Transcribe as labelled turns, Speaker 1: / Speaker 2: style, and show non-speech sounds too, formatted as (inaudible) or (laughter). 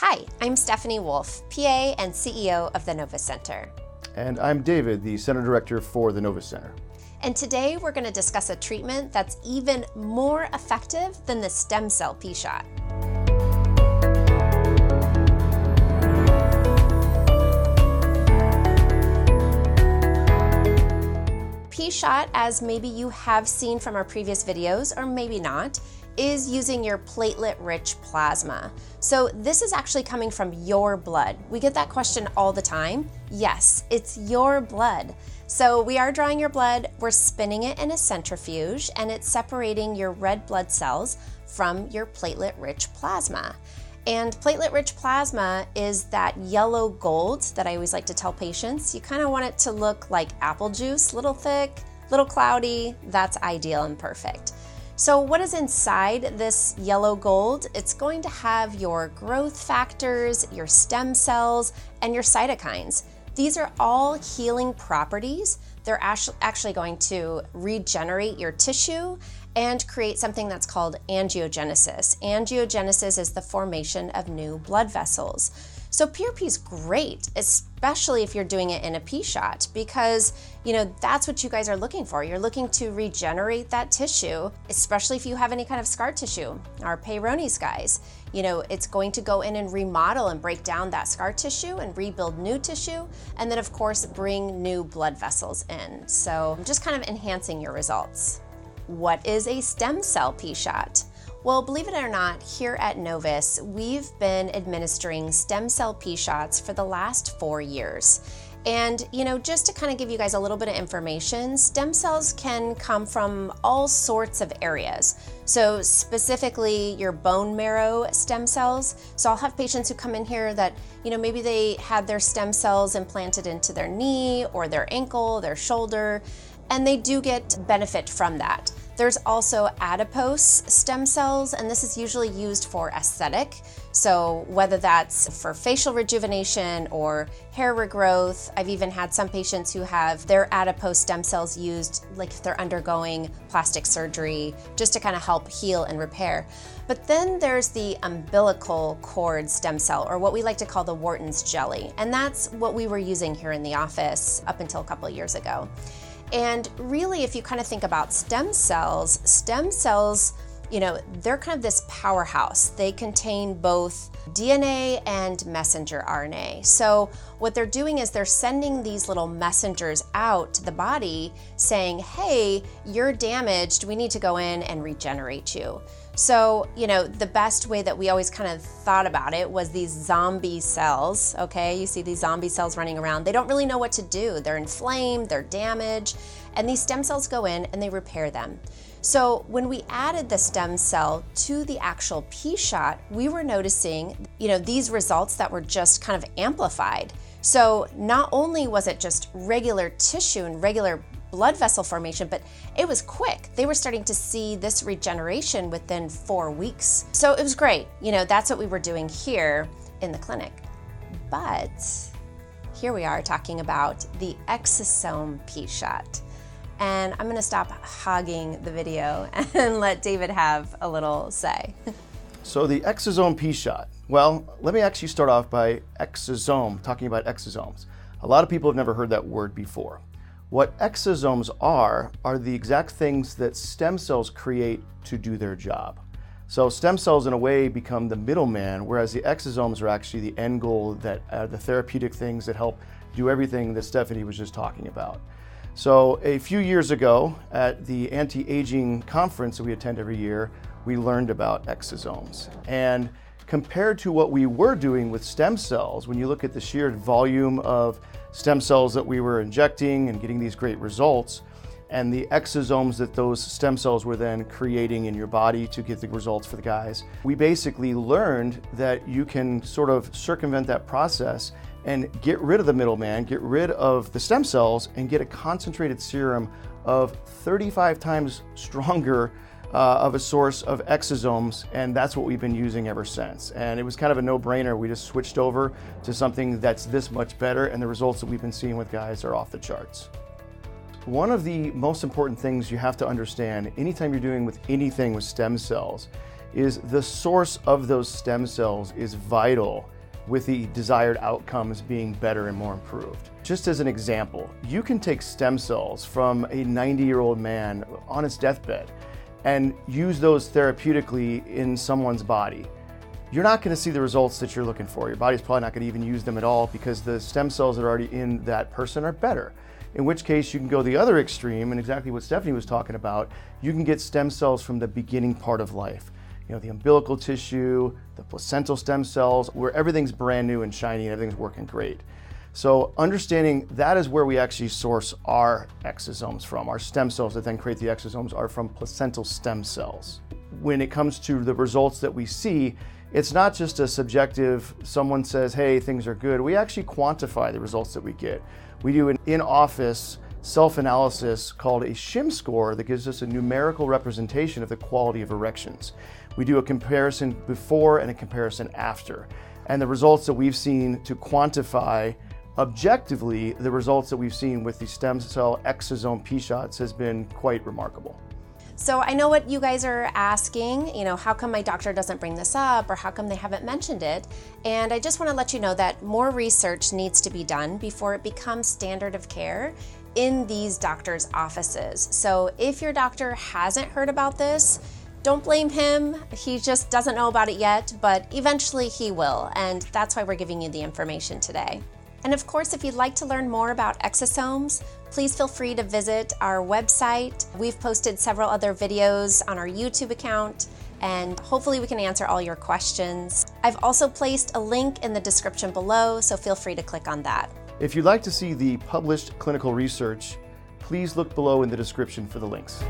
Speaker 1: Hi, I'm Stephanie Wolf, PA and CEO of the Novus Center.
Speaker 2: And I'm David, the Center Director for the Novus Center.
Speaker 1: And today we're going to discuss a treatment that's even more effective than the stem cell P shot. P shot, as maybe you have seen from our previous videos, or maybe not, is using your platelet rich plasma. So, this is actually coming from your blood. We get that question all the time. Yes, it's your blood. So, we are drawing your blood, we're spinning it in a centrifuge, and it's separating your red blood cells from your platelet rich plasma. And platelet rich plasma is that yellow gold that I always like to tell patients. You kind of want it to look like apple juice, little thick, little cloudy. That's ideal and perfect. So, what is inside this yellow gold? It's going to have your growth factors, your stem cells, and your cytokines. These are all healing properties. They're actually going to regenerate your tissue and create something that's called angiogenesis. Angiogenesis is the formation of new blood vessels. So PRP is great, especially if you're doing it in a P shot, because you know that's what you guys are looking for. You're looking to regenerate that tissue, especially if you have any kind of scar tissue. Our Peyronie's guys, you know, it's going to go in and remodel and break down that scar tissue and rebuild new tissue, and then of course bring new blood vessels in. So just kind of enhancing your results. What is a stem cell P shot? Well, believe it or not, here at Novus, we've been administering stem cell P shots for the last four years. And, you know, just to kind of give you guys a little bit of information, stem cells can come from all sorts of areas. So, specifically, your bone marrow stem cells. So, I'll have patients who come in here that, you know, maybe they had their stem cells implanted into their knee or their ankle, their shoulder, and they do get benefit from that. There's also adipose stem cells, and this is usually used for aesthetic. So, whether that's for facial rejuvenation or hair regrowth, I've even had some patients who have their adipose stem cells used, like if they're undergoing plastic surgery, just to kind of help heal and repair. But then there's the umbilical cord stem cell, or what we like to call the Wharton's jelly. And that's what we were using here in the office up until a couple years ago. And really, if you kind of think about stem cells, stem cells, you know, they're kind of this powerhouse. They contain both DNA and messenger RNA. So, what they're doing is they're sending these little messengers out to the body saying, hey, you're damaged. We need to go in and regenerate you. So, you know, the best way that we always kind of thought about it was these zombie cells, okay? You see these zombie cells running around. They don't really know what to do. They're inflamed, they're damaged, and these stem cells go in and they repair them. So, when we added the stem cell to the actual P shot, we were noticing, you know, these results that were just kind of amplified. So, not only was it just regular tissue and regular blood vessel formation, but it was quick. They were starting to see this regeneration within four weeks. So it was great. You know, that's what we were doing here in the clinic. But here we are talking about the exosome P shot. And I'm gonna stop hogging the video (laughs) and let David have a little say. (laughs)
Speaker 2: So, the exosome P shot. Well, let me actually start off by exosome, talking about exosomes. A lot of people have never heard that word before. What exosomes are, are the exact things that stem cells create to do their job. So stem cells, in a way, become the middleman, whereas the exosomes are actually the end goal, that are the therapeutic things that help do everything that Stephanie was just talking about. So a few years ago, at the anti-aging conference that we attend every year, we learned about exosomes. And compared to what we were doing with stem cells, when you look at the sheer volume of stem cells that we were injecting and getting these great results, and the exosomes that those stem cells were then creating in your body to get the results for the guys. We basically learned that you can sort of circumvent that process and get rid of the middleman, get rid of the stem cells, and get a concentrated serum of 35 times stronger uh, of a source of exosomes, and that's what we've been using ever since. And it was kind of a no brainer. We just switched over to something that's this much better, and the results that we've been seeing with guys are off the charts. One of the most important things you have to understand anytime you're doing with anything with stem cells is the source of those stem cells is vital with the desired outcomes being better and more improved. Just as an example, you can take stem cells from a 90 year old man on his deathbed and use those therapeutically in someone's body. You're not going to see the results that you're looking for. Your body's probably not going to even use them at all because the stem cells that are already in that person are better. In which case, you can go the other extreme, and exactly what Stephanie was talking about. You can get stem cells from the beginning part of life you know, the umbilical tissue, the placental stem cells, where everything's brand new and shiny and everything's working great. So understanding that is where we actually source our exosomes from. Our stem cells that then create the exosomes are from placental stem cells. When it comes to the results that we see, it's not just a subjective, someone says, hey, things are good. We actually quantify the results that we get. We do an in office self analysis called a SHIM score that gives us a numerical representation of the quality of erections. We do a comparison before and a comparison after. And the results that we've seen to quantify objectively the results that we've seen with the stem cell exosome P shots has been quite remarkable.
Speaker 1: So I know what you guys are asking, you know, how come my doctor doesn't bring this up or how come they haven't mentioned it? And I just want to let you know that more research needs to be done before it becomes standard of care in these doctors' offices. So if your doctor hasn't heard about this, don't blame him. He just doesn't know about it yet, but eventually he will, and that's why we're giving you the information today. And of course, if you'd like to learn more about exosomes, please feel free to visit our website. We've posted several other videos on our YouTube account, and hopefully, we can answer all your questions. I've also placed a link in the description below, so feel free to click on that.
Speaker 2: If you'd like to see the published clinical research, please look below in the description for the links.